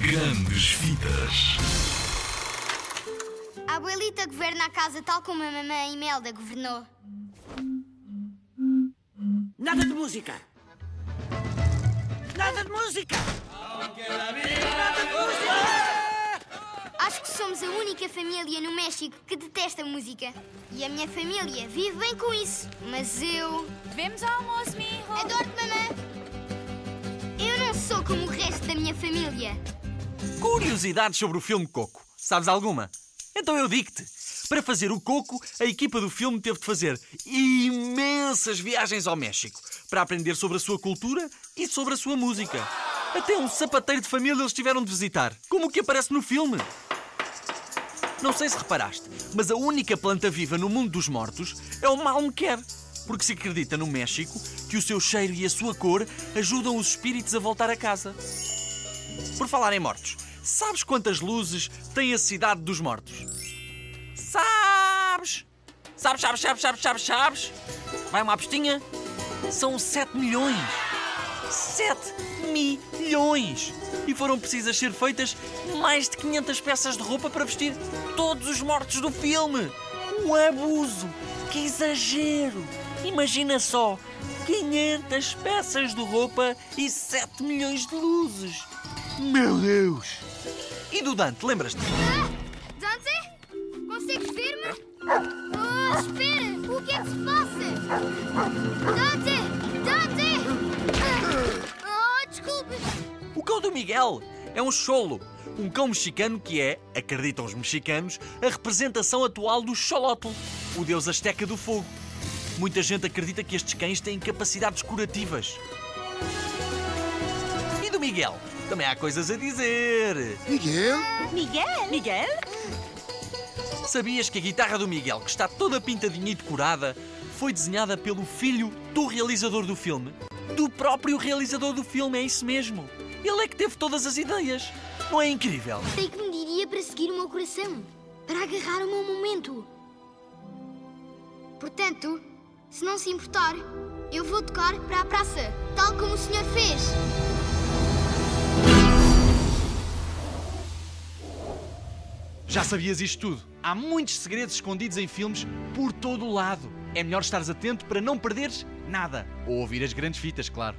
Grandes Vidas. A abuelita governa a casa tal como a mamãe Imelda governou. Nada de música! Nada de música! Nada de música! Acho que somos a única família no México que detesta música. E a minha família vive bem com isso. Mas eu. Vemos ao almoço, mijo. Adoro-te, mamãe! Eu não sou como o resto da minha família. Curiosidades sobre o filme Coco. Sabes alguma? Então eu digo-te. Para fazer o Coco, a equipa do filme teve de fazer imensas viagens ao México para aprender sobre a sua cultura e sobre a sua música. Até um sapateiro de família eles tiveram de visitar, como o que aparece no filme. Não sei se reparaste, mas a única planta viva no mundo dos mortos é o malmequer, porque se acredita no México que o seu cheiro e a sua cor ajudam os espíritos a voltar a casa. Por falar em mortos, sabes quantas luzes tem a cidade dos mortos? Sabes? Sabes, sabes, sabes, sabes, sabes, sabes? Vai uma apostinha? São 7 milhões. 7 milhões! E foram precisas ser feitas mais de 500 peças de roupa para vestir todos os mortos do filme. Um abuso! Que exagero! Imagina só! 500 peças de roupa e 7 milhões de luzes! Meu Deus! E do Dante, lembras-te? Dante? Consegues ver-me? Oh, espera! O que é que se passa? Dante! Dante! Oh, desculpe! O cão do Miguel é um cholo, um cão mexicano que é, acreditam os mexicanos, a representação atual do Xolotl, o deus asteca do fogo. Muita gente acredita que estes cães têm capacidades curativas. E do Miguel? Também há coisas a dizer. Miguel? Miguel? Miguel? Sabias que a guitarra do Miguel, que está toda pintadinha e decorada, foi desenhada pelo filho do realizador do filme? Do próprio realizador do filme, é isso mesmo. Ele é que teve todas as ideias. Não é incrível? Sei que me diria para seguir o meu coração, para agarrar o meu momento. Portanto, se não se importar, eu vou tocar para a praça, tal como o senhor fez. Já sabias isto tudo? Há muitos segredos escondidos em filmes por todo o lado. É melhor estares atento para não perderes nada. Ou ouvir as grandes fitas, claro.